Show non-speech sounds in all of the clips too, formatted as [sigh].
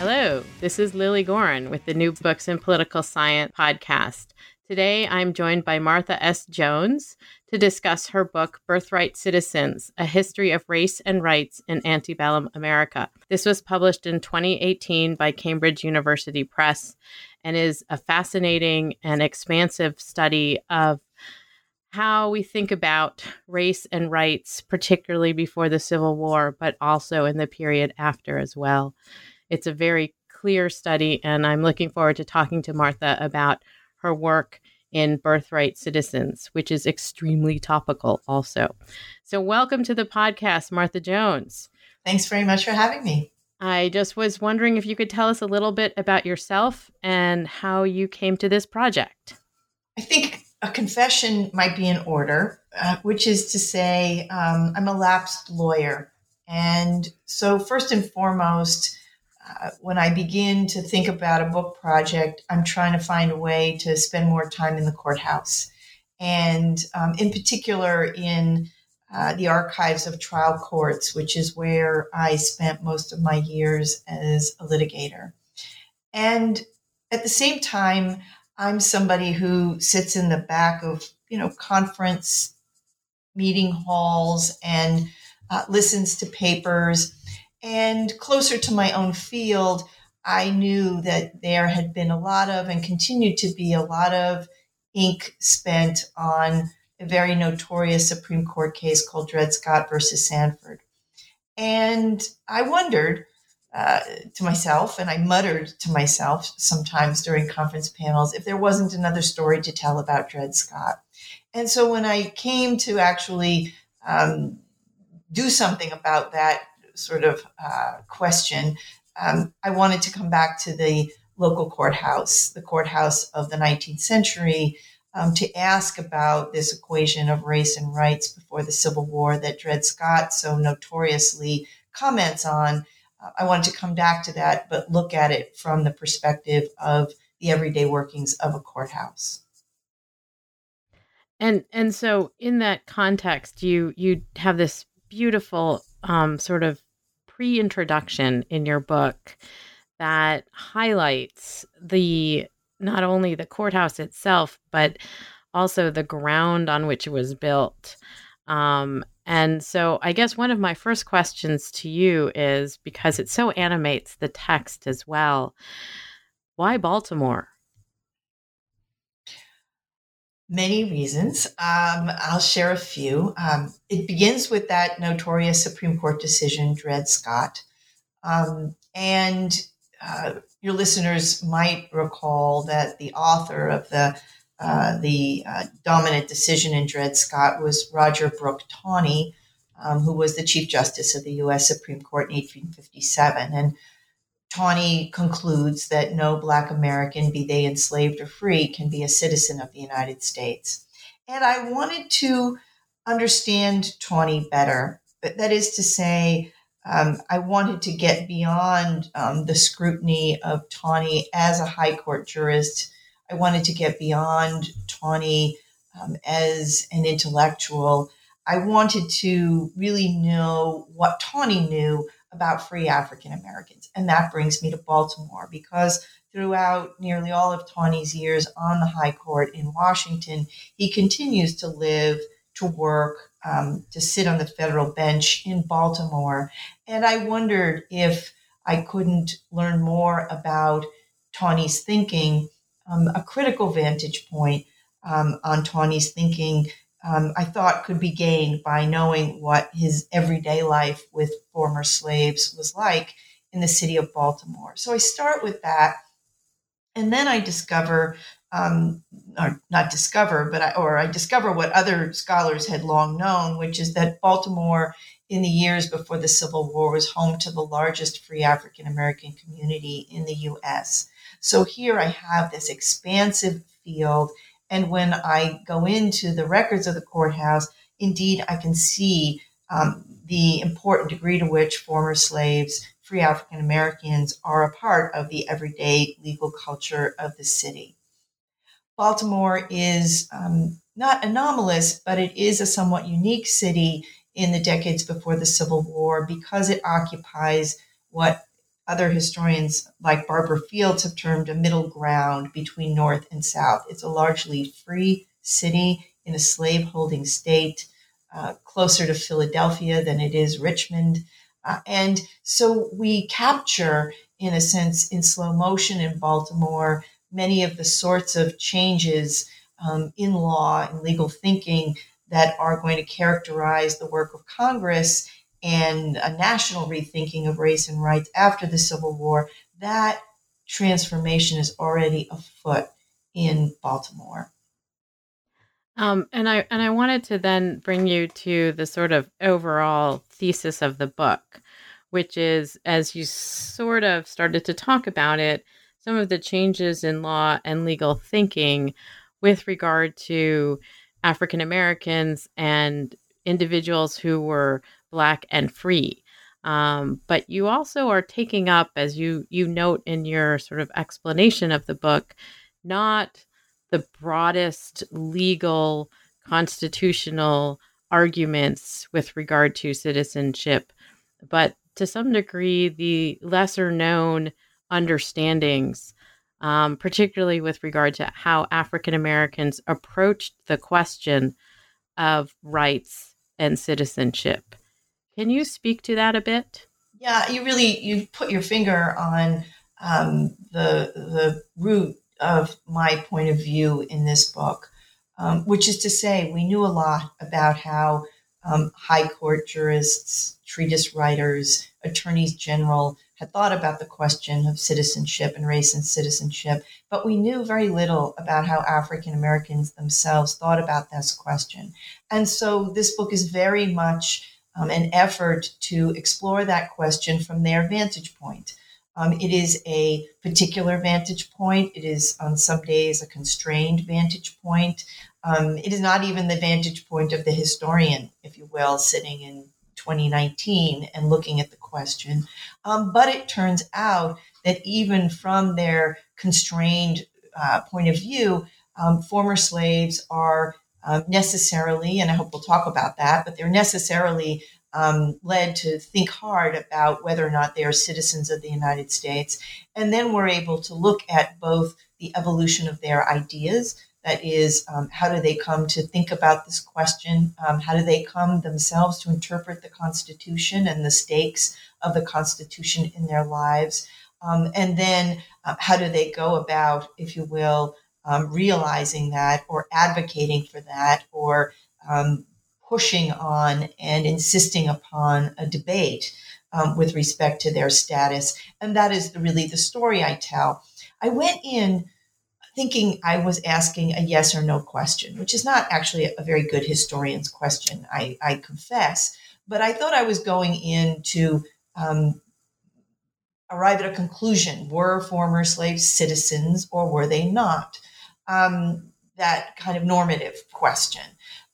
Hello, this is Lilly Goren with the New Books in Political Science podcast. Today I'm joined by Martha S. Jones to discuss her book, Birthright Citizens A History of Race and Rights in Antebellum America. This was published in 2018 by Cambridge University Press and is a fascinating and expansive study of how we think about race and rights, particularly before the Civil War, but also in the period after as well. It's a very clear study, and I'm looking forward to talking to Martha about her work in Birthright Citizens, which is extremely topical also. So, welcome to the podcast, Martha Jones. Thanks very much for having me. I just was wondering if you could tell us a little bit about yourself and how you came to this project. I think a confession might be in order, uh, which is to say, um, I'm a lapsed lawyer. And so, first and foremost, uh, when I begin to think about a book project, I'm trying to find a way to spend more time in the courthouse. And um, in particular, in uh, the archives of trial courts, which is where I spent most of my years as a litigator. And at the same time, I'm somebody who sits in the back of, you know, conference meeting halls and uh, listens to papers and closer to my own field, I knew that there had been a lot of and continued to be a lot of ink spent on a very notorious Supreme Court case called Dred Scott versus Sandford. And I wondered uh, to myself, and I muttered to myself sometimes during conference panels, if there wasn't another story to tell about Dred Scott. And so when I came to actually um, do something about that sort of uh, question, um, I wanted to come back to the local courthouse, the courthouse of the 19th century, um, to ask about this equation of race and rights before the Civil War that Dred Scott so notoriously comments on. Uh, I wanted to come back to that, but look at it from the perspective of the everyday workings of a courthouse. And and so in that context, you you have this beautiful um, sort of pre-introduction in your book that highlights the not only the courthouse itself but also the ground on which it was built. Um, and so i guess one of my first questions to you is because it so animates the text as well why baltimore Many reasons. Um, I'll share a few. Um, it begins with that notorious Supreme Court decision, Dred Scott. Um, and uh, your listeners might recall that the author of the uh, the uh, dominant decision in Dred Scott was Roger Brooke Taney, um, who was the Chief Justice of the U.S. Supreme Court in 1857. And Taney concludes that no Black American, be they enslaved or free, can be a citizen of the United States. And I wanted to understand Taney better. That is to say, um, I wanted to get beyond um, the scrutiny of Taney as a high court jurist. I wanted to get beyond Taney um, as an intellectual. I wanted to really know what Taney knew about free African Americans. And that brings me to Baltimore because throughout nearly all of Taney's years on the High Court in Washington, he continues to live, to work, um, to sit on the federal bench in Baltimore. And I wondered if I couldn't learn more about Taney's thinking, um, a critical vantage point um, on Taney's thinking um, I thought could be gained by knowing what his everyday life with former slaves was like in the city of Baltimore. So I start with that. And then I discover, um, or not discover, but I, or I discover what other scholars had long known, which is that Baltimore in the years before the Civil War was home to the largest free African American community in the US. So here I have this expansive field. And when I go into the records of the courthouse, indeed, I can see um, the important degree to which former slaves, free African Americans, are a part of the everyday legal culture of the city. Baltimore is um, not anomalous, but it is a somewhat unique city in the decades before the Civil War because it occupies what other historians like Barbara Fields have termed a middle ground between North and South. It's a largely free city in a slaveholding state, uh, closer to Philadelphia than it is Richmond. Uh, and so we capture, in a sense, in slow motion in Baltimore, many of the sorts of changes um, in law and legal thinking that are going to characterize the work of Congress and a national rethinking of race and rights after the Civil War, that transformation is already afoot in Baltimore. Um, and I and I wanted to then bring you to the sort of overall thesis of the book, which is as you sort of started to talk about it, some of the changes in law and legal thinking with regard to African Americans and individuals who were black and free. Um, but you also are taking up, as you you note in your sort of explanation of the book, not the broadest legal constitutional arguments with regard to citizenship, but to some degree the lesser known understandings um, particularly with regard to how African Americans approached the question of rights and citizenship. Can you speak to that a bit? Yeah, you really you put your finger on um, the the root of my point of view in this book, um, which is to say, we knew a lot about how um, high court jurists, treatise writers, attorneys general had thought about the question of citizenship and race and citizenship, but we knew very little about how African Americans themselves thought about this question. And so this book is very much um, an effort to explore that question from their vantage point. Um, it is a particular vantage point. It is on some days a constrained vantage point. Um, it is not even the vantage point of the historian, if you will, sitting in 2019 and looking at the question. Um, but it turns out that even from their constrained uh, point of view, um, former slaves are uh, necessarily, and I hope we'll talk about that, but they're necessarily um, led to think hard about whether or not they are citizens of the United States. And then we're able to look at both the evolution of their ideas that is, um, how do they come to think about this question? Um, how do they come themselves to interpret the Constitution and the stakes of the Constitution in their lives? Um, and then, uh, how do they go about, if you will, um, realizing that or advocating for that or um, pushing on and insisting upon a debate um, with respect to their status? And that is really the story I tell. I went in thinking I was asking a yes or no question, which is not actually a very good historian's question, I, I confess. But I thought I was going in to um, arrive at a conclusion. Were former slaves citizens or were they not? Um, that kind of normative question.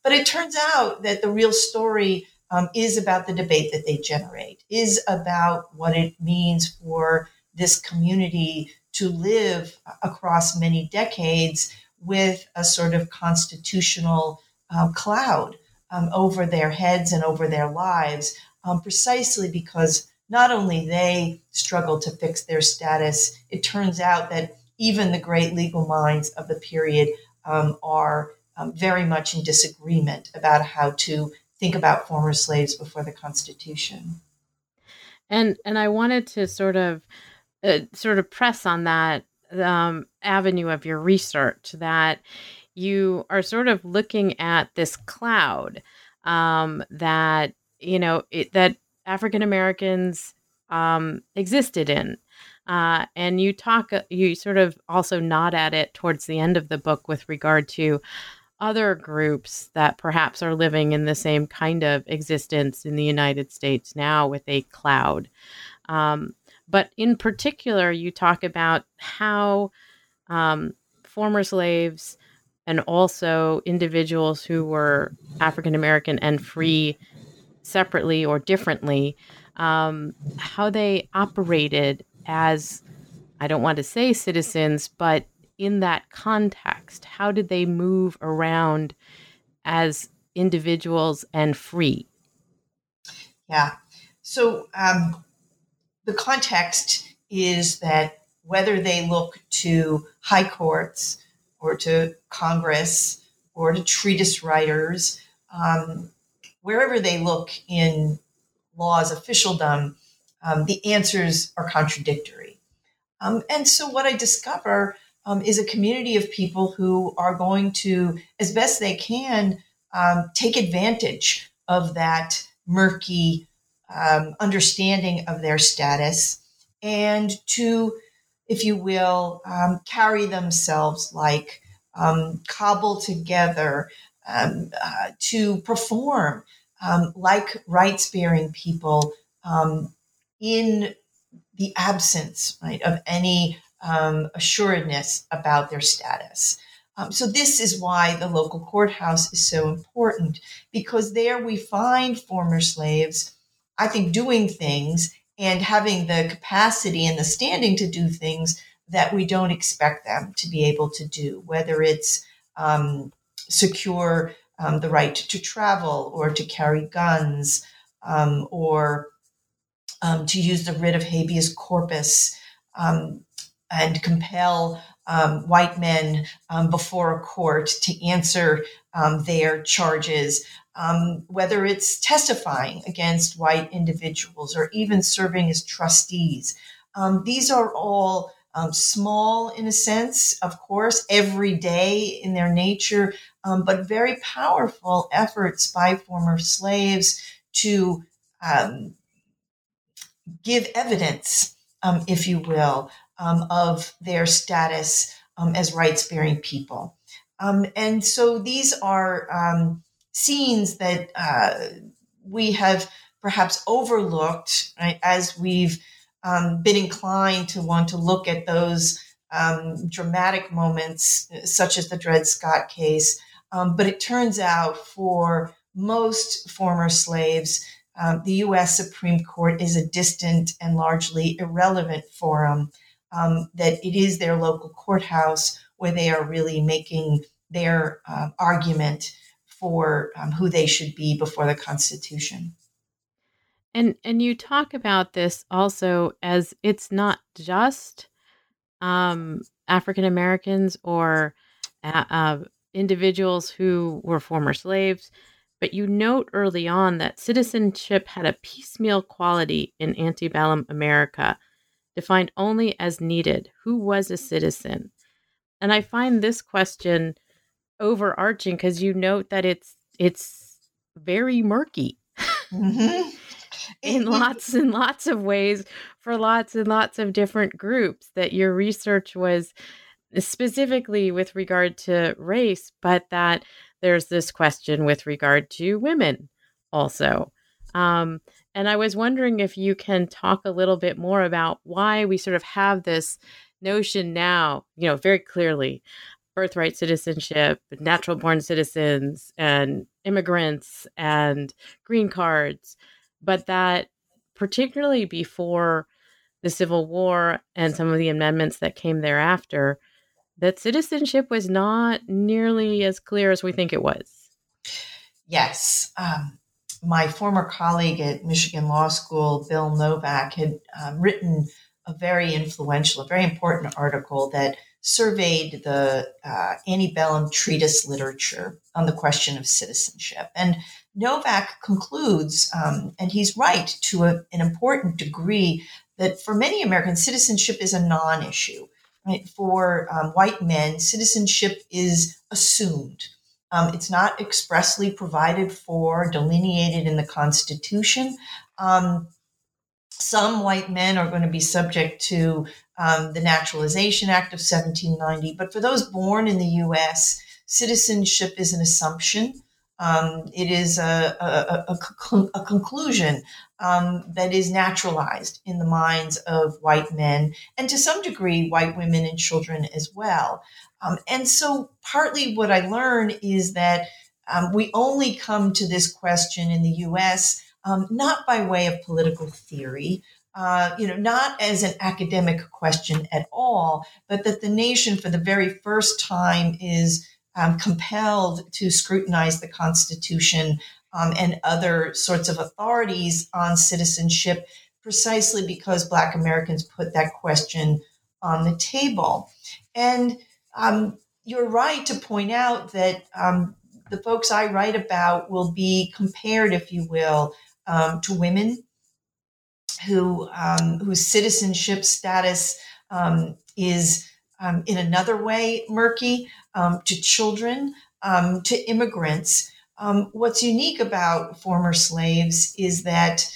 But it turns out that the real story um, is about the debate that they generate, is about what it means for this community to live across many decades with a sort of constitutional uh, cloud um, over their heads and over their lives, um, precisely because not only they struggle to fix their status, it turns out that even the great legal minds of the period um, are um, very much in disagreement about how to think about former slaves before the Constitution. And and I wanted to sort of uh, sort of press on that um, avenue of your research that you are sort of looking at this cloud um, that you know it, that African Americans um, existed in. Uh, and you talk, uh, you sort of also nod at it towards the end of the book with regard to other groups that perhaps are living in the same kind of existence in the United States now with a cloud. Um, but in particular, you talk about how um, former slaves and also individuals who were African American and free separately or differently, um, how they operated as, I don't want to say citizens, but in that context? How did they move around as individuals and free? Yeah. So um, the context is that whether they look to high courts or to Congress or to treatise writers, um, wherever they look in law's officialdom, um, the answers are contradictory. Um, and so what I discover um, is a community of people who are going to, as best they can, um, take advantage of that murky um, understanding of their status and to, if you will, um, carry themselves like um, cobble together um, uh, to perform like rights bearing people in the absence right, of any um, assuredness about their status. Um, so, this is why the local courthouse is so important because there we find former slaves, I think, doing things and having the capacity and the standing to do things that we don't expect them to be able to do, whether it's um, secure um, the right to travel or to carry guns um, or um, to use the writ of habeas corpus. Um, and compel um, white men um, before a court to answer um, their charges, um, whether it's testifying against white individuals or even serving as trustees. Um, these are all um, small in a sense, of course, every day in their nature, but very powerful efforts by former slaves to give evidence, if you will, um, of their status um, as rights bearing people. Um, and so these are um, scenes that uh, we have perhaps overlooked right, as we've um, been inclined to want to look at those dramatic moments, such as the Dred Scott case. but it turns out for most former slaves, um, the U.S. Supreme Court is a distant and largely irrelevant forum um, that it is their local courthouse where they are really making their uh, argument for um, who they should be before the Constitution. And and you talk about this also as it's not just um, African Americans or uh, uh, individuals who were former slaves, but you note early on that citizenship had a piecemeal quality in antebellum America defined only as needed. Who was a citizen? And I find this question overarching because you note that it's it's very murky mm-hmm. [laughs] in lots and lots of ways for lots and lots of different groups that your research was specifically with regard to race but that there's this question with regard to women also. Um, and I was wondering if you can talk a little bit more about why we sort of have this notion now, you know, very clearly birthright citizenship, natural born citizens, and immigrants and green cards, but that particularly before the Civil War and some of the amendments that came thereafter, that citizenship was not nearly as clear as we think it was. Yes. Um, my former colleague at Michigan Law School, Bill Novak, had um, written a very influential, a very important article that surveyed the uh, antebellum treatise literature on the question of citizenship. And Novak concludes, um, and he's right to a, an important degree, that for many Americans, citizenship is a non issue. Right? For um, white men, citizenship is assumed. Um, it's not expressly provided for, delineated in the Constitution. Um, some white men are going to be subject to um, the Naturalization Act of 1790, but for those born in the U.S., citizenship is an assumption. Um, it is a, a, a, a conclusion um, that is naturalized in the minds of white men and to some degree white women and children as well. Um, and so, partly what I learn is that um, we only come to this question in the US um, not by way of political theory. Uh, you know, not as an academic question at all, but that the nation, for the very first time, is um, compelled to scrutinize the Constitution um, and other sorts of authorities on citizenship precisely because Black Americans put that question on the table. And um, you're right to point out that um, the folks I write about will be compared, if you will, um, to women who um, whose citizenship status is um, in another way murky, um, to children, um, to immigrants. what's unique about former slaves is that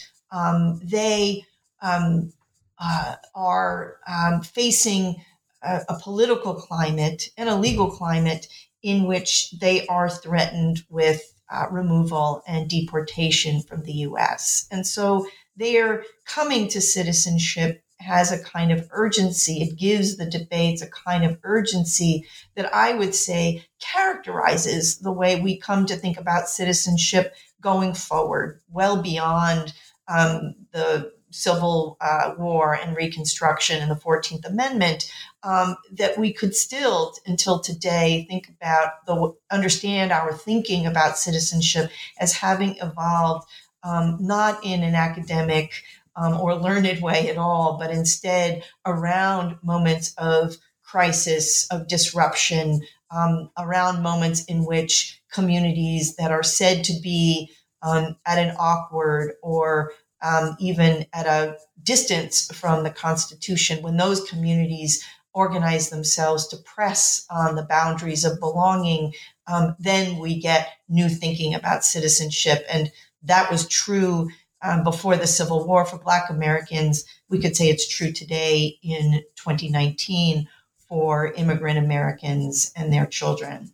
they uh, are facing a, a political climate and a legal climate in which they are threatened with uh, removal and deportation from the US. And so they are coming to citizenship has a kind of urgency. It gives the debates a kind of urgency that I would say characterizes the way we come to think about citizenship going forward, well beyond um, the Civil uh, War and Reconstruction and the 14th Amendment, um, that we could still, until today, think about the understand our thinking about citizenship as having evolved um, not in an academic um, or learned way at all, but instead around moments of crisis, of disruption, um, around moments in which communities that are said to be um, at an awkward or um, even at a distance from the Constitution, when those communities organize themselves to press on the boundaries of belonging, um, then we get new thinking about citizenship. And that was true um, before the Civil War for Black Americans. We could say it's true today in 2019 for immigrant Americans and their children.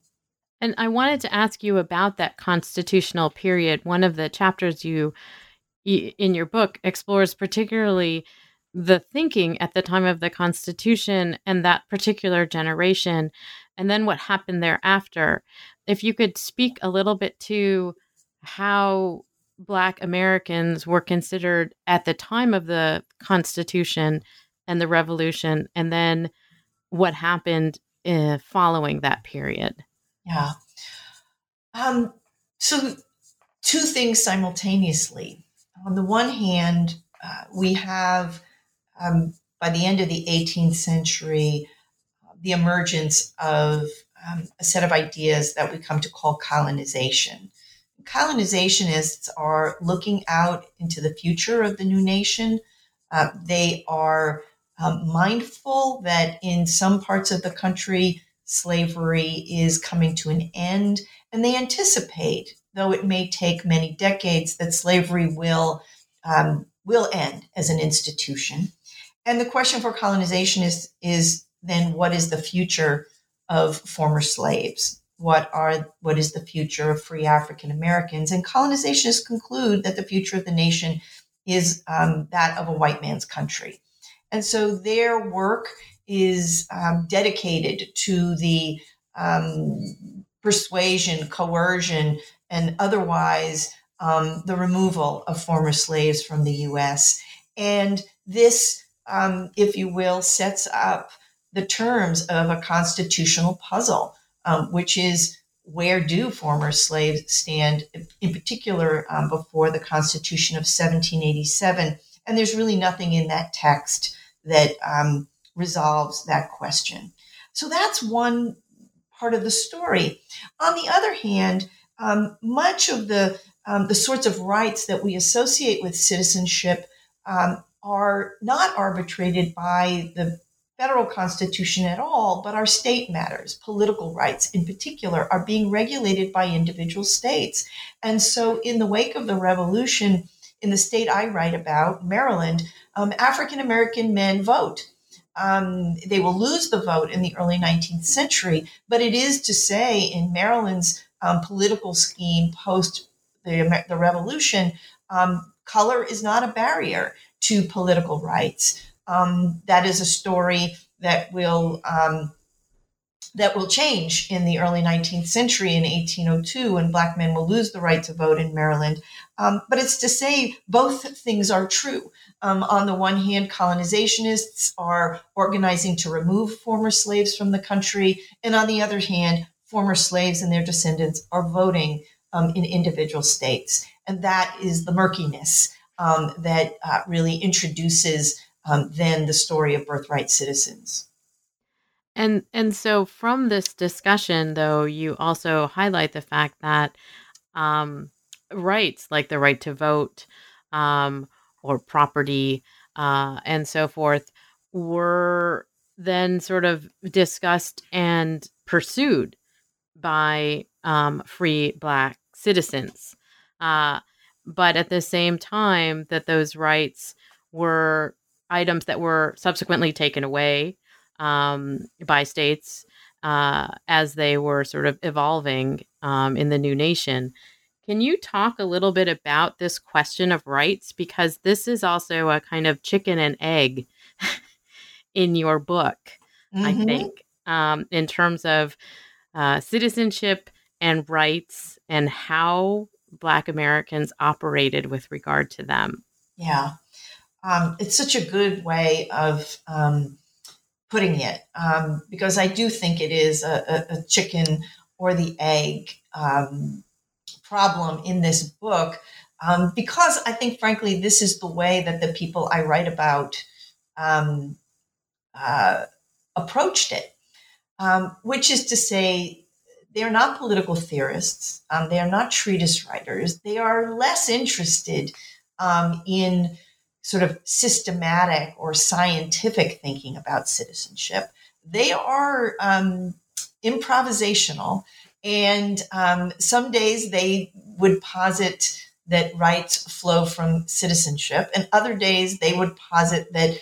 And I wanted to ask you about that constitutional period. One of the chapters you in your book explores particularly the thinking at the time of the Constitution and that particular generation, and then what happened thereafter. If you could speak a little bit to how Black Americans were considered at the time of the Constitution and the Revolution, and then what happened uh, following that period. Yeah. Um, so, two things simultaneously. On the one hand, uh, we have um, by the end of the 18th century, the emergence of um, a set of ideas that we come to call colonization. Colonizationists are looking out into the future of the new nation. Uh, they are um, mindful that in some parts of the country, slavery is coming to an end, and they anticipate, though it may take many decades, that slavery will um, will end as an institution. And the question for colonization is, is then what is the future of former slaves? What are what is the future of free African Americans? And colonizationists conclude that the future of the nation is um, that of a white man's country. And so their work is um, dedicated to the um, persuasion, coercion, and otherwise um, the removal of former slaves from the U.S. And this um, if you will, sets up the terms of a constitutional puzzle, um, which is where do former slaves stand, in particular um, before the Constitution of 1787? And there's really nothing in that text that um, resolves that question. So that's one part of the story. On the other hand, um, much of the um, the sorts of rights that we associate with citizenship um, are not arbitrated by the federal constitution at all, but our state matters. Political rights, in particular, are being regulated by individual states. And so, in the wake of the revolution, in the state I write about, Maryland, um, African American men vote. um, they will lose the vote in the early 19th century. But it is to say, in Maryland's um, political scheme post the, the revolution, um, color is not a barrier to political rights. Um, that is a story that will um, that will change in the early 19th century in 1802 when black men will lose the right to vote in Maryland. Um, but it's to say both things are true. Um, on the one hand, colonizationists are organizing to remove former slaves from the country. And on the other hand, former slaves and their descendants are voting um, in individual states. And that is the murkiness um, that uh, really introduces um, then the story of birthright citizens. And and so from this discussion, though, you also highlight the fact that um, rights like the right to vote um, or property uh, and so forth were then sort of discussed and pursued by um, free black citizens. Uh, but at the same time, that those rights were items that were subsequently taken away um, by states uh, as they were sort of evolving um, in the new nation. Can you talk a little bit about this question of rights? Because this is also a kind of chicken and egg [laughs] in your book, mm-hmm. I think, um, in terms of uh, citizenship and rights and how Black Americans operated with regard to them. Yeah. Um, it's such a good way of um, putting it um, because I do think it is a, a, a chicken or the egg um, problem in this book um, because I think, frankly, this is the way that the people I write about um, uh, approached it, which is to say, they're not political theorists, they are not treatise writers, they are less interested in sort of systematic or scientific thinking about citizenship. They are um, improvisational, and um, some days they would posit that rights flow from citizenship, and other days they would posit that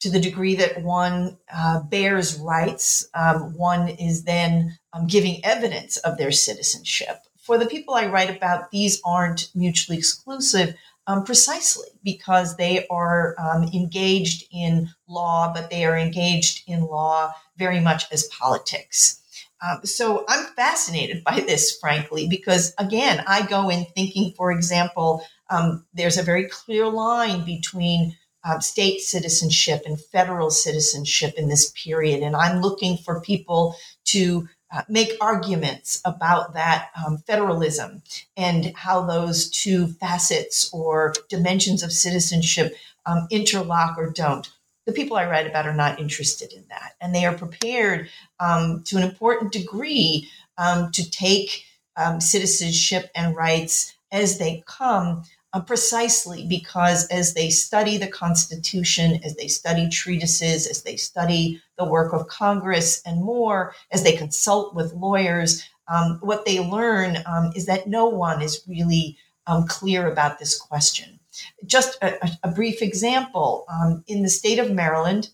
to the degree that one uh, bears rights, um, one is then um, giving evidence of their citizenship. For the people I write about, these aren't mutually exclusive um, precisely because they are um, engaged in law, but they are engaged in law very much as politics. Um, so I'm fascinated by this, frankly, because again, I go in thinking, for example, um, there's a very clear line between um, state citizenship and federal citizenship in this period. And I'm looking for people to uh, make arguments about that um, federalism and how those two facets or dimensions of citizenship um, interlock or don't. The people I write about are not interested in that, and they are prepared um, to an important degree um, to take um, citizenship and rights as they come uh, precisely because as they study the Constitution, as they study treatises, as they study the work of Congress and more, as they consult with lawyers, um, what they learn um, is that no one is really um, clear about this question. Just a, a brief example um, in the state of Maryland,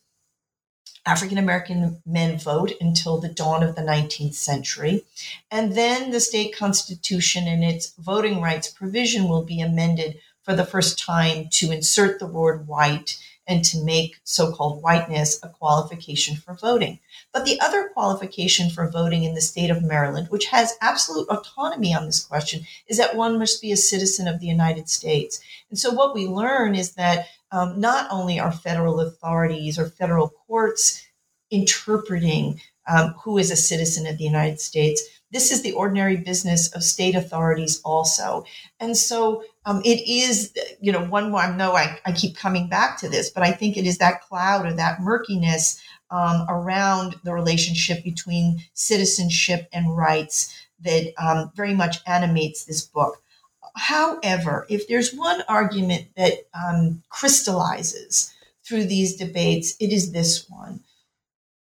African American men vote until the dawn of the 19th century. And then the state constitution and its voting rights provision will be amended for the first time to insert the word white and to make so called whiteness a qualification for voting. But the other qualification for voting in the state of Maryland, which has absolute autonomy on this question, is that one must be a citizen of the United States. And so what we learn is that um, not only are federal authorities or federal courts interpreting um, who is a citizen of the United States, this is the ordinary business of state authorities also. And so um, it is, you know, one more, I know I, I keep coming back to this, but I think it is that cloud or that murkiness um, around the relationship between citizenship and rights that um, very much animates this book. However, if there's one argument that um, crystallizes through these debates, it is this one.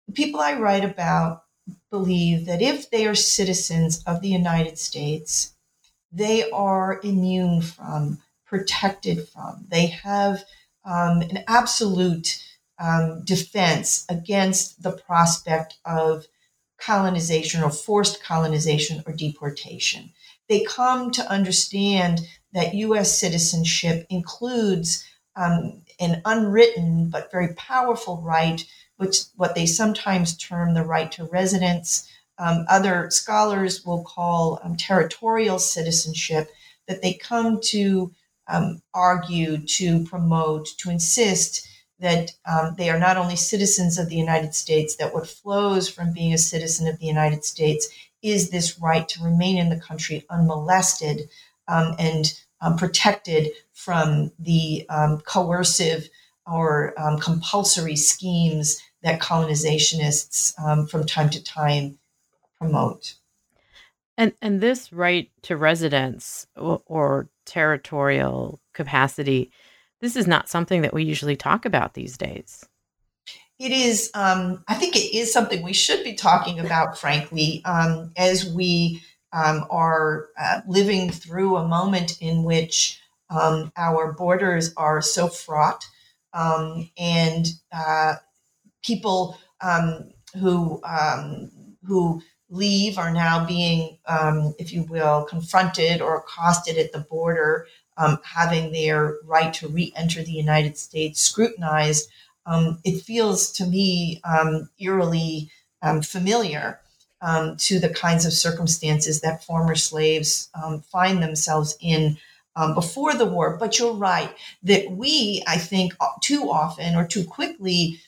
The people I write about believe that if they are citizens of the United States, they are immune from, protected from, they have um, an absolute um, defense against the prospect of colonization or forced colonization or deportation. They come to understand that U.S. citizenship includes um, an unwritten but very powerful right, which what they sometimes term the right to residence. Um, other scholars will call um, territorial citizenship, that they come to um, argue, to promote, to insist that um, they are not only citizens of the United States, that what flows from being a citizen of the United States is this right to remain in the country unmolested um, and um, protected from the um, coercive or um, compulsory schemes that colonizationists um, from time to time promote. And and this right to residence or, or territorial capacity, this is not something that we usually talk about these days. It is. Um, I think it is something we should be talking about, frankly, um, as we um, are uh, living through a moment in which um, our borders are so fraught, um, and uh, people um, who who leave are now being, if you will, confronted or accosted at the border, having their right to re enter the United States scrutinized. Um, it feels to me um, eerily um, familiar um, to the kinds of circumstances that former slaves find themselves in. before the war, but you're right that we, I think, too often or too quickly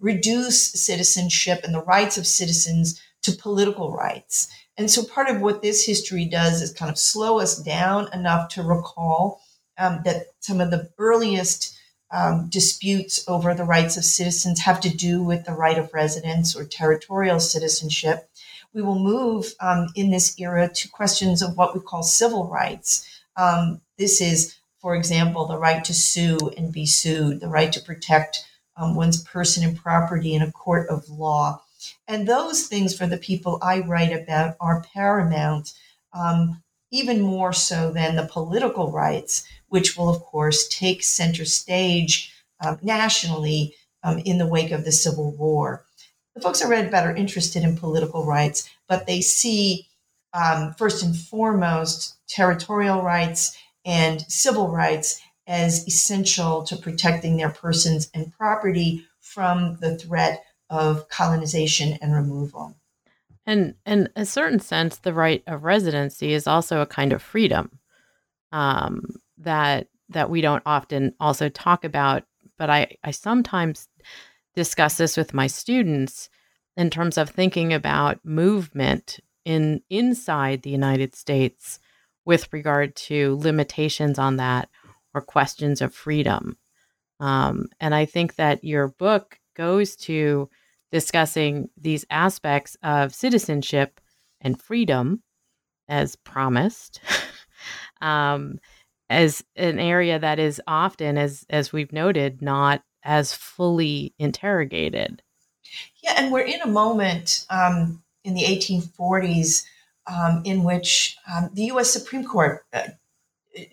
reduce citizenship and the rights of citizens to political rights. And so part of what this history does is kind of slow us down enough to recall um, that some of the earliest um, disputes over the rights of citizens have to do with the right of residence or territorial citizenship. We will move um, in this era to questions of what we call civil rights. Um, this is, for example, the right to sue and be sued, the right to protect um, one's person and property in a court of law. And those things for the people I write about are paramount, um, even more so than the political rights, which will, of course, take center stage um, nationally um, in the wake of the Civil War. The folks I read about are interested in political rights, but they see um, first and foremost territorial rights and civil rights as essential to protecting their persons and property from the threat of colonization and removal. And in a certain sense, the right of residency is also a kind of freedom um, that that we don't often also talk about. But I, I sometimes discuss this with my students in terms of thinking about movement in inside the United States with regard to limitations on that or questions of freedom. Um, and I think that your book goes to discussing these aspects of citizenship and freedom as promised [laughs] um, as an area that is often as as we've noted not as fully interrogated yeah and we're in a moment um, in the 1840s um, in which um, the u.s supreme court uh,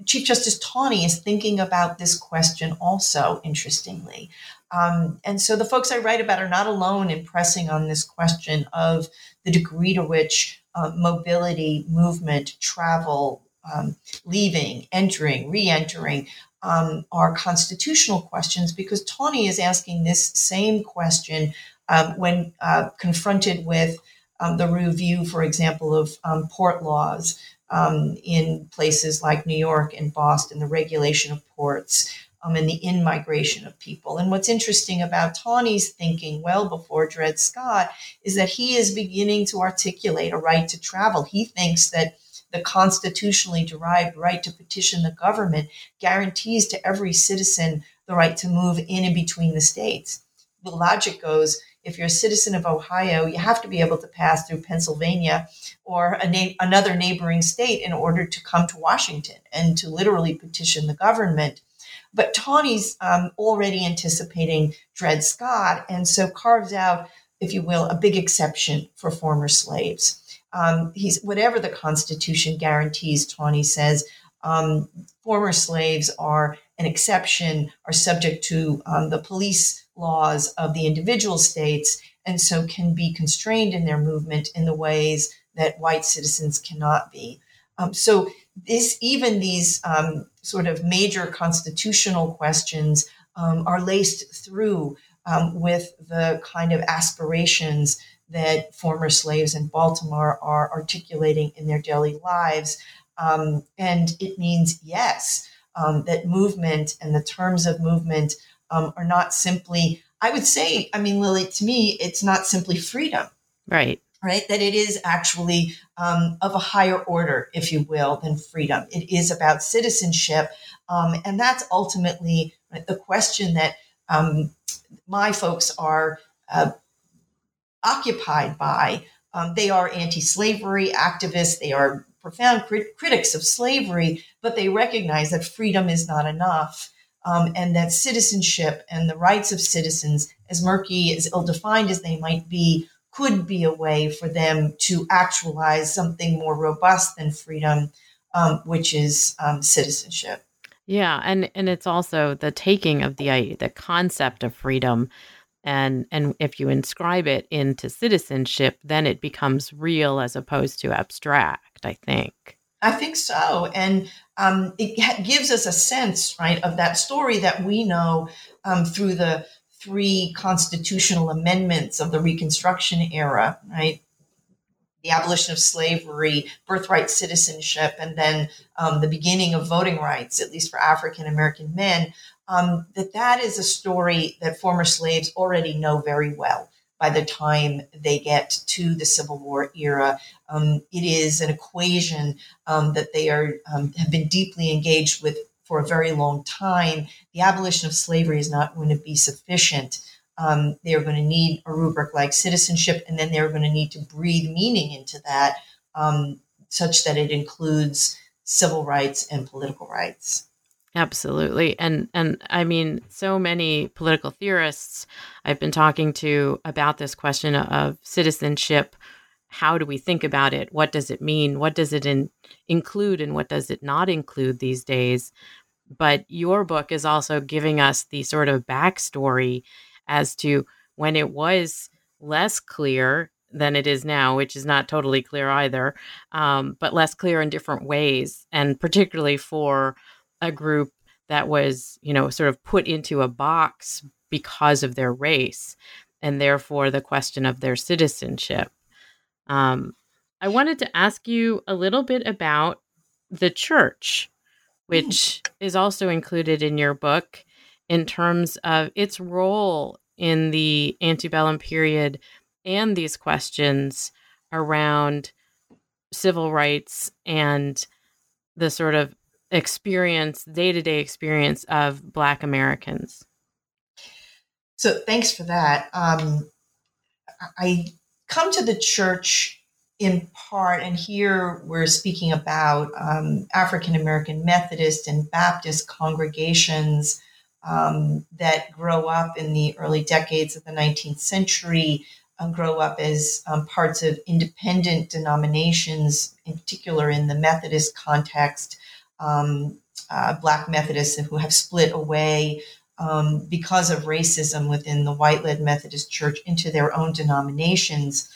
Chief Justice Taney is thinking about this question also, interestingly. Um, and so the folks I write about are not alone in pressing on this question of the degree to which uh, mobility, movement, travel, um, leaving, entering, re entering um, are constitutional questions because Taney is asking this same question um, when uh, confronted with um, the review, for example, of um, port laws in places like New York and Boston, the regulation of ports. Um, and the in migration of people. And what's interesting about Taney's thinking well before Dred Scott is that he is beginning to articulate a right to travel. He thinks that the constitutionally derived right to petition the government guarantees to every citizen the right to move in and between the states. The logic goes if you're a citizen of Ohio, you have to be able to pass through Pennsylvania or na- another neighboring state in order to come to Washington and to literally petition the government. But Taney's um, already anticipating Dred Scott, and so carves out, if you will, a big exception for former slaves. Um, he's whatever the Constitution guarantees. Taney says um, former slaves are an exception, are subject to um, the police laws of the individual states, and so can be constrained in their movement in the ways that white citizens cannot be. Um, so this, even these um, sort of major constitutional questions um, are laced through um, with the kind of aspirations that former slaves in Baltimore are articulating in their daily lives. Um, and it means, yes, um, that movement and the terms of movement um, are not simply, I would say, I mean, Lilly, to me, it's not simply freedom. Right. Right. That it is actually um, of a higher order, if you will, than freedom. It is about citizenship. Um, and that's ultimately the question that um, my folks are uh, occupied by. Um, they are anti slavery activists, they are profound crit- critics of slavery, but they recognize that freedom is not enough. Um, and that citizenship and the rights of citizens, as murky, as ill defined as they might be, could be a way for them to actualize something more robust than freedom, um, which is um, citizenship. Yeah, and and it's also the taking of the the concept of freedom and and if you inscribe it into citizenship then it becomes real as opposed to abstract i think i think so and um, it gives us a sense right of that story that we know um, through the three constitutional amendments of the reconstruction era right the abolition of slavery, birthright citizenship, and then um, the beginning of voting rights, at least for African American men, um, that that is a story that former slaves already know very well by the time they get to the Civil War era. Um, it is an equation um, that they are um, have been deeply engaged with for a very long time. The abolition of slavery is not going to be sufficient. Um, they are going to need a rubric like citizenship, and then they're going to need to breathe meaning into that, um, such that it includes civil rights and political rights. Absolutely. And and I mean so many political theorists I've been talking to about this question of citizenship. How do we think about it? What does it mean? What does it in, include and what does it not include these days? But your book is also giving us the sort of backstory as to when it was less clear than it is now, which is not totally clear either, um, but less clear in different ways, and particularly for a group that was, you know, sort of put into a box because of their race and therefore the question of their citizenship. Um, I wanted to ask you a little bit about the church, which is also included in your book in terms of its role in the antebellum period and these questions around civil rights and the sort of experience, day to day experience of Black Americans? So thanks for that. Um, I come to the church in part, and here we're speaking about um, African American Methodist and Baptist congregations um, that grow up in the early decades of the 19th century, and grow up as um, parts of independent denominations, in particular in the Methodist context, um, uh, Black Methodists who have split away um, because of racism within the white led Methodist Church into their own denominations.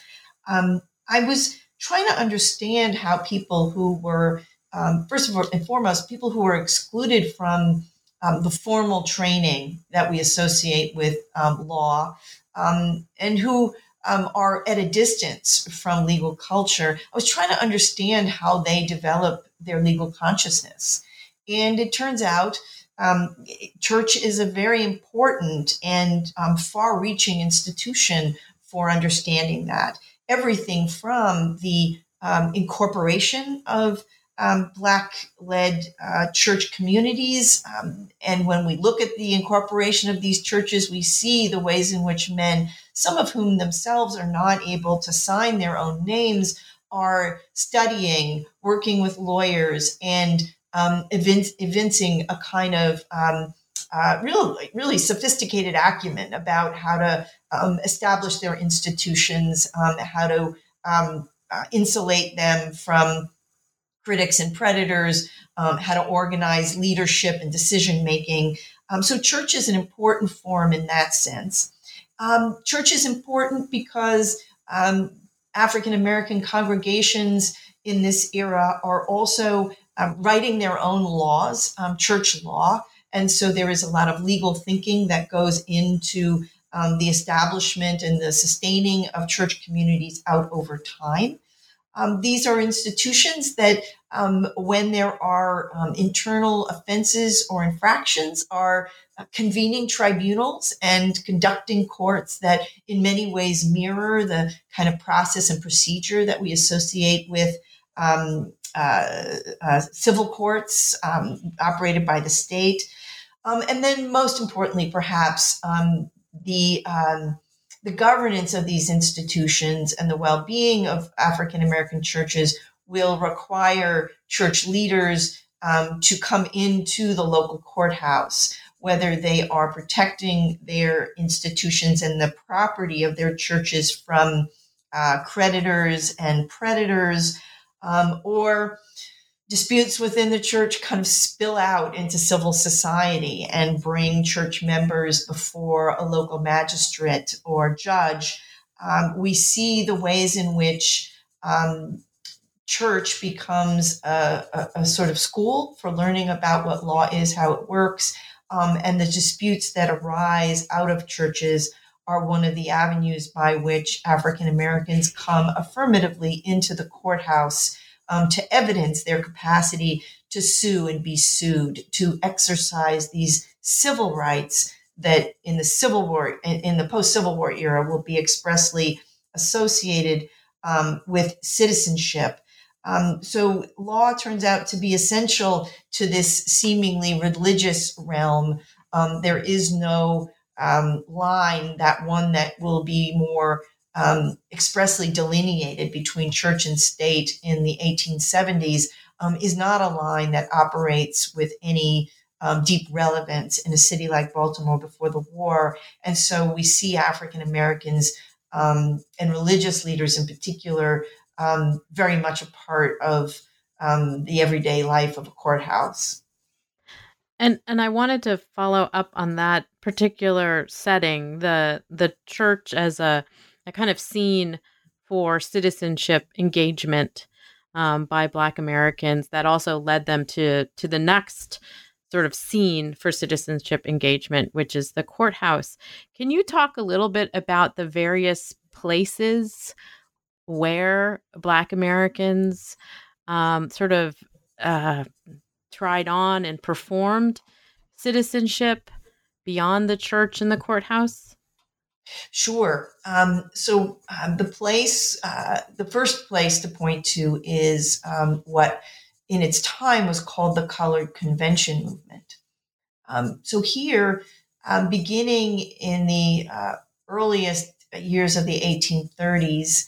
Um, I was trying to understand how people who were, um, first of all and foremost, people who were excluded from um, the formal training that we associate with um, law and who um, are at a distance from legal culture. I was trying to understand how they develop their legal consciousness. And it turns out um, church is a very important and um, far reaching institution for understanding that. Everything from the um, incorporation of um, Black led uh, church communities. Um, and when we look at the incorporation of these churches, we see the ways in which men, some of whom themselves are not able to sign their own names, are studying, working with lawyers, and um, evincing a kind of um, uh, really, really sophisticated acumen about how to um, establish their institutions, um, how to um, uh, insulate them from critics and predators, um, how to organize leadership and decision making. Um, so, church is an important form in that sense. Um, church is important because African American congregations in this era are also um, writing their own laws, um, church law. And so there is a lot of legal thinking that goes into um, the establishment and the sustaining of church communities out over time. Um, these are institutions that, um, when there are um, internal offenses or infractions, are uh, convening tribunals and conducting courts that, in many ways, mirror the kind of process and procedure that we associate with um, uh, uh, civil courts um, operated by the state. Um, and then, most importantly, perhaps um, the um, the governance of these institutions and the well-being of African American churches will require church leaders um, to come into the local courthouse, whether they are protecting their institutions and the property of their churches from uh, creditors and predators, um, or disputes within the church kind of spill out into civil society and bring church members before a local magistrate or judge. Um, we see the ways in which um, church becomes a, a, a, sort of school for learning about what law is, how it works, um, and the disputes that arise out of churches are one of the avenues by which African Americans come affirmatively into the courthouse um, to evidence their capacity to sue and be sued, to exercise these civil rights that in the Civil War, in the post Civil War era, will be expressly associated um, with citizenship. Um, so, law turns out to be essential to this seemingly religious realm. Um, there is no um, line, that one that will be more um, expressly delineated between church and state in the 1870s um, is not a line that operates with any um, deep relevance in a city like Baltimore before the war. And so we see African Americans um, and religious leaders in particular um, very much a part of um, the everyday life of a courthouse. And and I wanted to follow up on that particular setting, the the church as a a kind of scene for citizenship engagement um, by Black Americans that also led them to to the next sort of scene for citizenship engagement, which is the courthouse. Can you talk a little bit about the various places where Black Americans um, sort of uh, tried on and performed citizenship beyond the church and the courthouse? Sure. Um, so um, the place, uh, the first place to point to is um, what in its time was called the Colored Convention Movement. Um, so here, um, beginning in the uh, earliest years of the 1830s,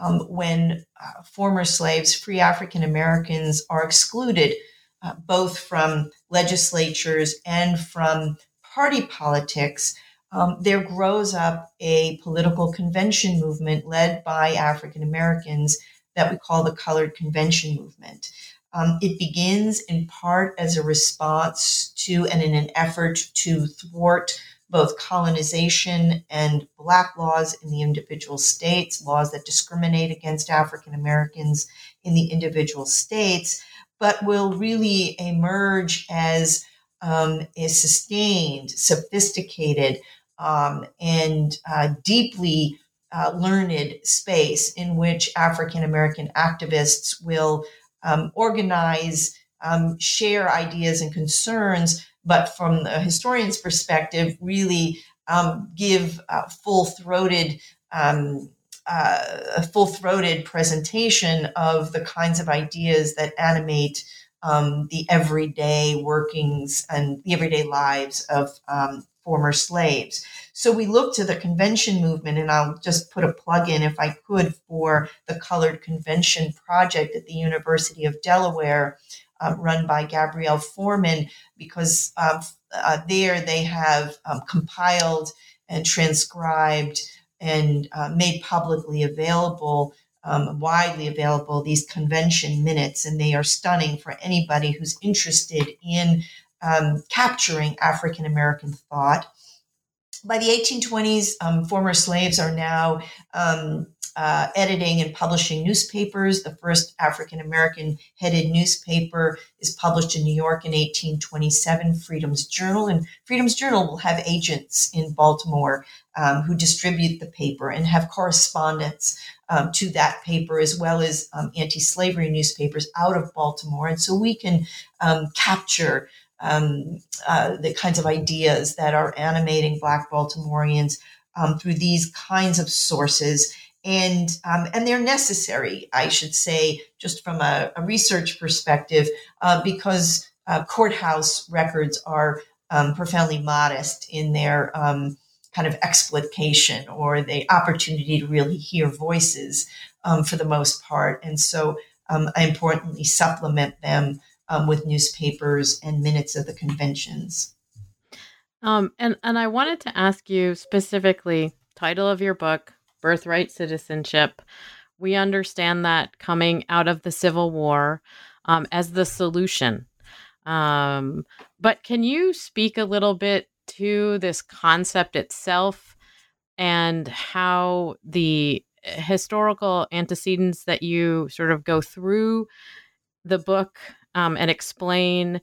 um, when uh, former slaves, free African Americans, are excluded uh, both from legislatures and from party politics um, there grows up a political convention movement led by African Americans that we call the Colored Convention Movement. Um, it begins in part as a response to and in an effort to thwart both colonization and Black laws in the individual states, laws that discriminate against African Americans in the individual states, but will really emerge as um, a sustained, sophisticated, um, and uh, deeply uh, learned space in which African American activists will um, organize, um, share ideas and concerns, but from the historian's perspective, really um, give uh, full throated. Um, a full-throated presentation of the kinds of ideas that animate um, the everyday workings and the everyday lives of um, former slaves. So we look to the convention movement, and I'll just put a plug in, if I could, for the Colored Convention Project at the University of Delaware, uh, run by Gabrielle Foreman, because uh, uh, there they have um, compiled and transcribed and uh, made publicly available um, widely available, these convention minutes, and they are stunning for anybody who's interested in um, capturing African American thought. By the 1820s, um, former slaves are now um, uh, editing and publishing newspapers. The first African American headed newspaper is published in New York in 1827, Freedom's Journal. And Freedom's Journal will have agents in Baltimore um, who distribute the paper and have correspondence um, to that paper as well as um, anti slavery newspapers out of Baltimore. And so we can um, capture um, uh, the kinds of ideas that are animating Black Baltimoreans um, through these kinds of sources. And um, and they're necessary, I should say, just from a, a research perspective, uh, because uh, courthouse records are um, profoundly modest in their um, kind of explication or the opportunity to really hear voices um, for the most part, and so I importantly supplement them um, with newspapers and minutes of the conventions. and and I wanted to ask you specifically title of your book birthright citizenship. We understand that coming out of the Civil War um, as the solution. Um, but can you speak a little bit to this concept itself and how the historical antecedents that you sort of go through the book um, and explain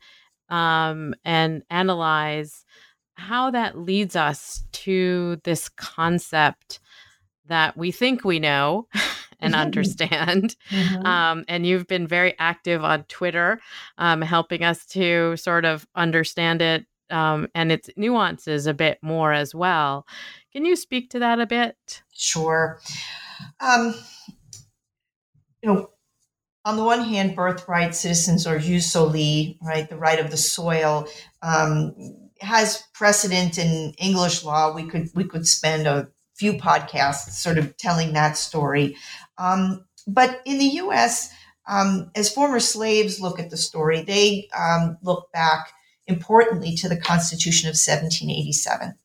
um, and analyze how that leads us to this concept that we think we know [laughs] and mm-hmm. [laughs] understand. Mm-hmm. Um, and you've been very active on Twitter, um, helping us to sort of understand it um, and its nuances a bit more as well. Can you speak to that a bit? Sure. Um, you know, on the one hand, birthright citizens or jus soli, right, the right of the soil, um, has precedent in English law. We could we could spend a few podcasts sort of telling that story. Um, but in the US, um, as former slaves look at the story, they um, look back importantly to the Constitution of 1787.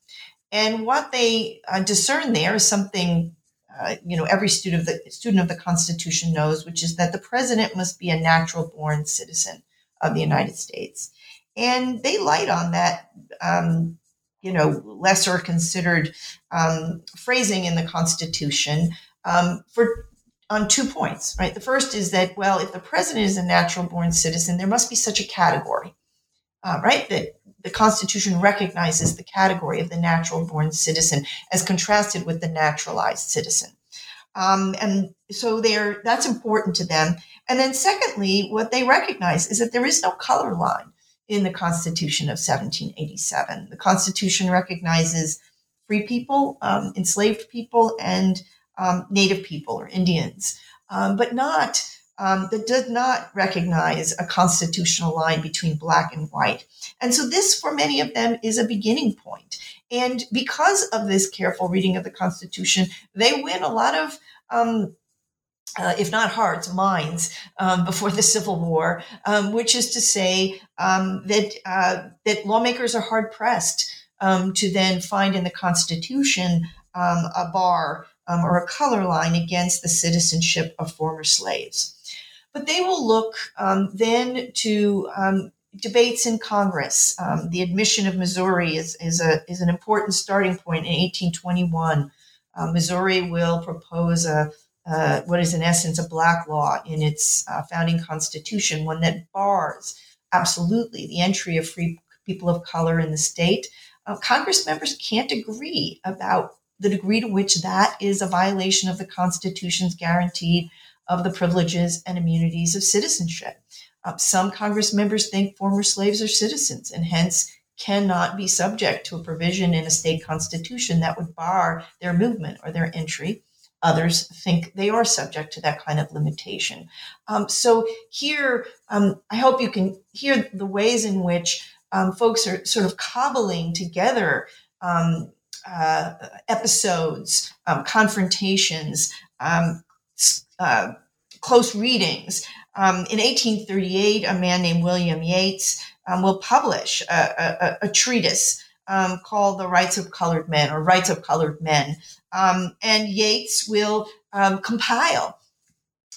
And what they uh, discern there is something, uh, you know, every student of the student of the Constitution knows, which is that the president must be a natural born citizen of the United States. And they light on that um, you know, lesser considered um, phrasing in the Constitution um, for on two points, right? The first is that, well, if the president is a natural born citizen, there must be such a category, uh, right? That the Constitution recognizes the category of the natural born citizen as contrasted with the naturalized citizen. Um, and so they're, that's important to them. And then secondly, what they recognize is that there is no color line in the Constitution of 1787. The Constitution recognizes free people, um, enslaved people, and um, Native people or Indians, um, but not um, that does not recognize a constitutional line between black and white. And so this, for many of them, is a beginning point. And because of this careful reading of the Constitution, they win a lot of um, uh, if not hearts, minds, um, before the Civil War, um, which is to say um, that uh, that lawmakers are hard pressed um, to then find in the Constitution a bar um, or a color line against the citizenship of former slaves. But they will look then to debates in Congress. the admission of Missouri is, is, a, is an important starting point in 1821. Uh, Missouri will propose a uh, what is in essence a black law in its uh, founding constitution, one that bars absolutely the entry of free people of color in the state. Uh, Congress members can't agree about the degree to which that is a violation of the Constitution's guarantee of the privileges and immunities of citizenship. Uh, some Congress members think former slaves are citizens and hence cannot be subject to a provision in a state constitution that would bar their movement or their entry. Others think they are subject to that kind of limitation. Um, so here, um, I hope you can hear the ways in which um, folks are sort of cobbling together um, uh, episodes, um, confrontations, uh, close readings. in 1838, a man named William Yates will publish a, a, a treatise um, called The Rights of Colored Men or Rights of Colored Men. Um, and Yates will um, compile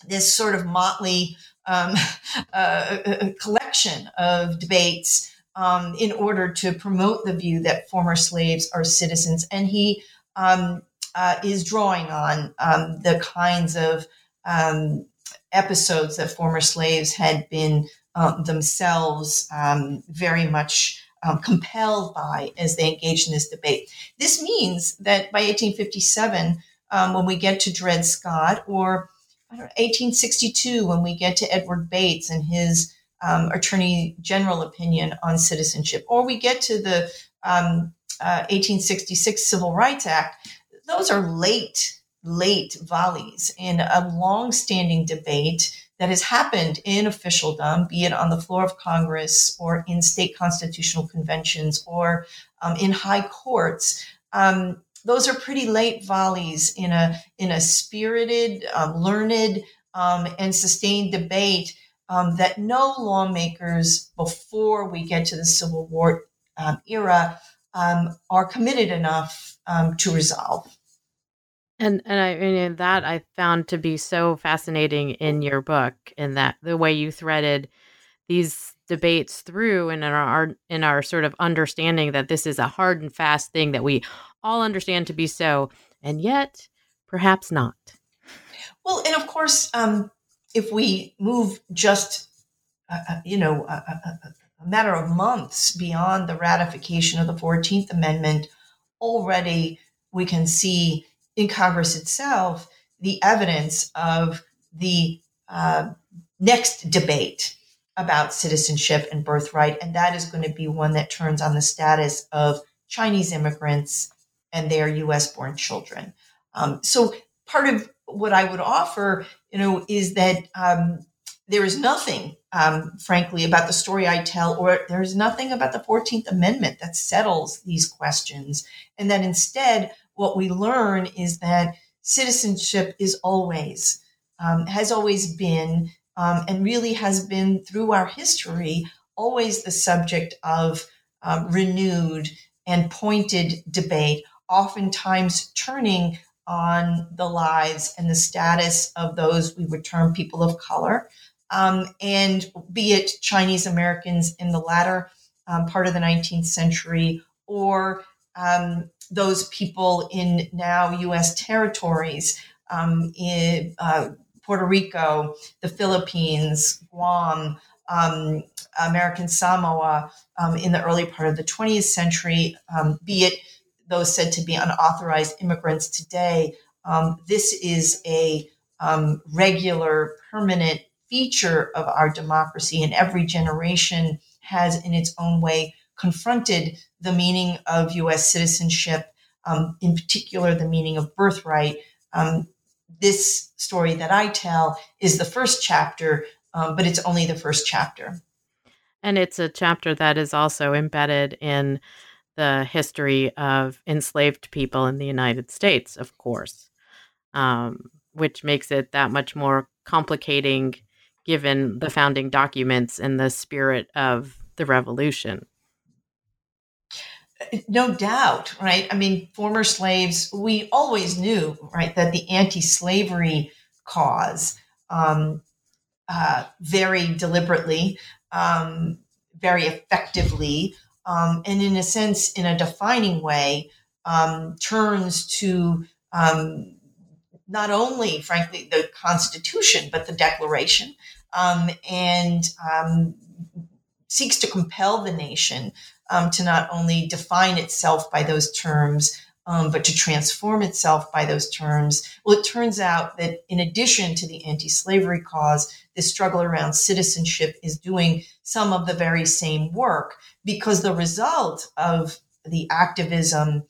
this sort of motley um, [laughs] uh, collection of debates um, in order to promote the view that former slaves are citizens. And he um, uh, is drawing on um, the kinds of um, episodes that former slaves had been uh, themselves um, very much um, compelled by as they engaged in this debate. This means that by 1857, um, when we get to Dred Scott, or 1862, when we get to Edward Bates and his um, Attorney General opinion on citizenship, or we get to the um, uh, 1866 Civil Rights Act, those are late, late volleys in a long-standing debate that has happened in officialdom, be it on the floor of Congress or in state constitutional conventions or um, in high courts. Um, those are pretty late volleys in a in a spirited, um, learned, um, and sustained debate um, that no lawmakers before we get to the Civil War um, are committed enough to resolve. And and I mean that I found to be so fascinating in your book, in that the way you threaded these debates through, and in our in our sort of understanding that this is a hard and fast thing that we all understand to be so, and yet perhaps not. Well, and of course, um, if we move just, uh, uh you know, a, a, a matter of months beyond the ratification of the Fourteenth Amendment, already we can see in Congress itself the evidence of the uh, next debate about citizenship and birthright. And that is going to be one that turns on the status of Chinese immigrants and their US born children. Um, so part of what I would offer, you know, is that um, there is nothing, um, frankly, about the story I tell, or there's nothing about the 14th Amendment that settles these questions. And that instead, what we learn is that citizenship is always, um, has always been, um, and really has been through our history, always the subject of um, renewed and pointed debate, oftentimes turning on the lives and the status of those we would term people of color. Um, and be it Chinese Americans in the latter um, part of the 19th century or um, those people in now U.S. territories, um, in uh, Puerto Rico, the Philippines, Guam, um, American Samoa um, in the early part of the 20th century, be it those said to be unauthorized immigrants today. This is a regular, permanent feature of our democracy, and every generation has, in its own way, confronted the meaning of U.S. citizenship, um, in particular, the meaning of birthright. Um, this story that I tell is the first chapter, um, but it's only the first chapter. And it's a chapter that is also embedded in the history of enslaved people in the United States, of course, um, which makes it that much more complicating given the founding documents and the spirit of the revolution no doubt, right? I mean, former slaves, we always knew, right, that the anti slavery cause um, uh, very deliberately, um, very effectively, um, and in a sense, in a defining way, um, turns to um, not only, frankly, the Constitution, but the Declaration, um, and seeks to compel the nation um, to not only define itself by those terms, um, but to transform itself by those terms. Well, it turns out that in addition to the anti slavery cause, this struggle around citizenship is doing some of the very same work because the result of the activism,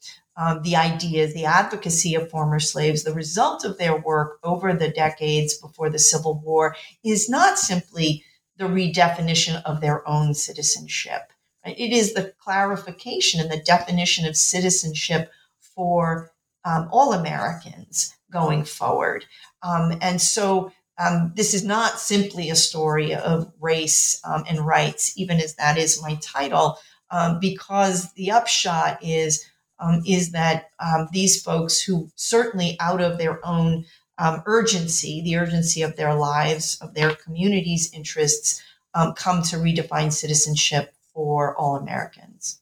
the ideas, the advocacy of former slaves, the result of their work over the decades before the Civil War is not simply the redefinition of their own citizenship. It is the clarification and the definition of citizenship for um, all Americans going forward. Um, and so um, this is not simply a story of race um, and rights, even as that is my title, um, because the upshot is um, is that these folks who certainly out of their own um, urgency, the urgency of their lives, of their communities' interests, um, come to redefine citizenship for all Americans.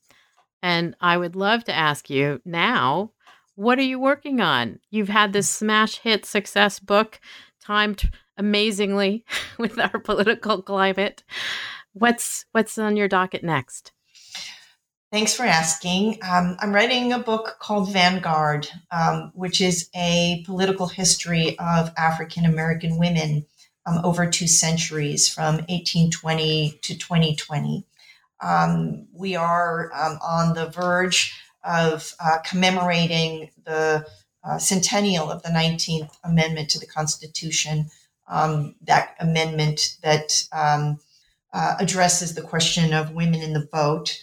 And I would love to ask you now, what are you working on? You've had this smash hit success book timed amazingly [laughs] with our political climate. What's what's on your docket next? Thanks for asking. Um, I'm writing a book called Vanguard, um, which is a political history of African American women um, over two centuries, from 1820 to 2020. Um, we are um, on the verge of uh, commemorating the uh, centennial of the 19th Amendment to the Constitution. Um, that amendment that uh, addresses the question of women in the vote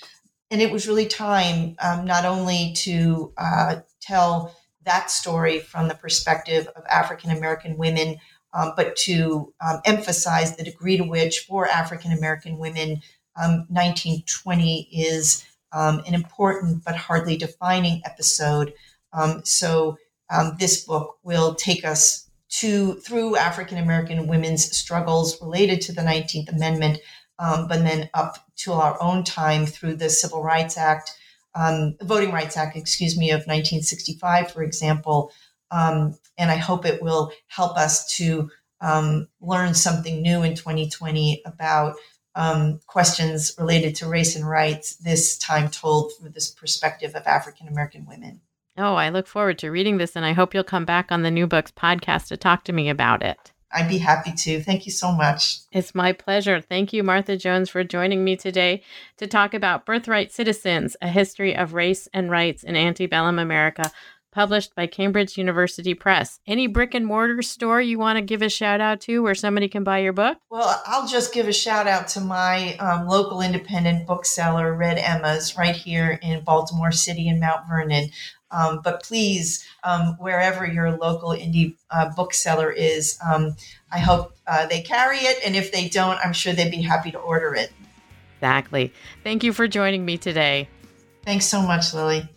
and it was really time um, not only to uh, tell that story from the perspective of African American women, um, but to um, emphasize the degree to which, for African American women, 1920 um, is um, an important but hardly defining episode. Um, so, this book will take us to through African American women's struggles related to the 19th Amendment um, but then up to our own time through the Civil Rights Act, um, Voting Rights Act, excuse me, of 1965, for example. Um, and I hope it will help us to um, learn something new in 2020 about um, questions related to race and rights, this time told through this perspective of African American women. Oh, I look forward to reading this, and I hope you'll come back on the New Books podcast to talk to me about it. I'd be happy to. Thank you so much. It's my pleasure. Thank you, Martha Jones, for joining me today to talk about Birthright Citizens, a history of race and rights in antebellum America, published by Cambridge University Press. Any brick and mortar store you want to give a shout out to where somebody can buy your book? Well, I'll just give a shout out to my um, local independent bookseller, Red Emma's, right here in Baltimore City and Mount Vernon. Um, but please, um, wherever your local indie uh, bookseller is, um, I hope uh, they carry it. And if they don't, I'm sure they'd be happy to order it. Exactly. Thank you for joining me today. Thanks so much, Lilly.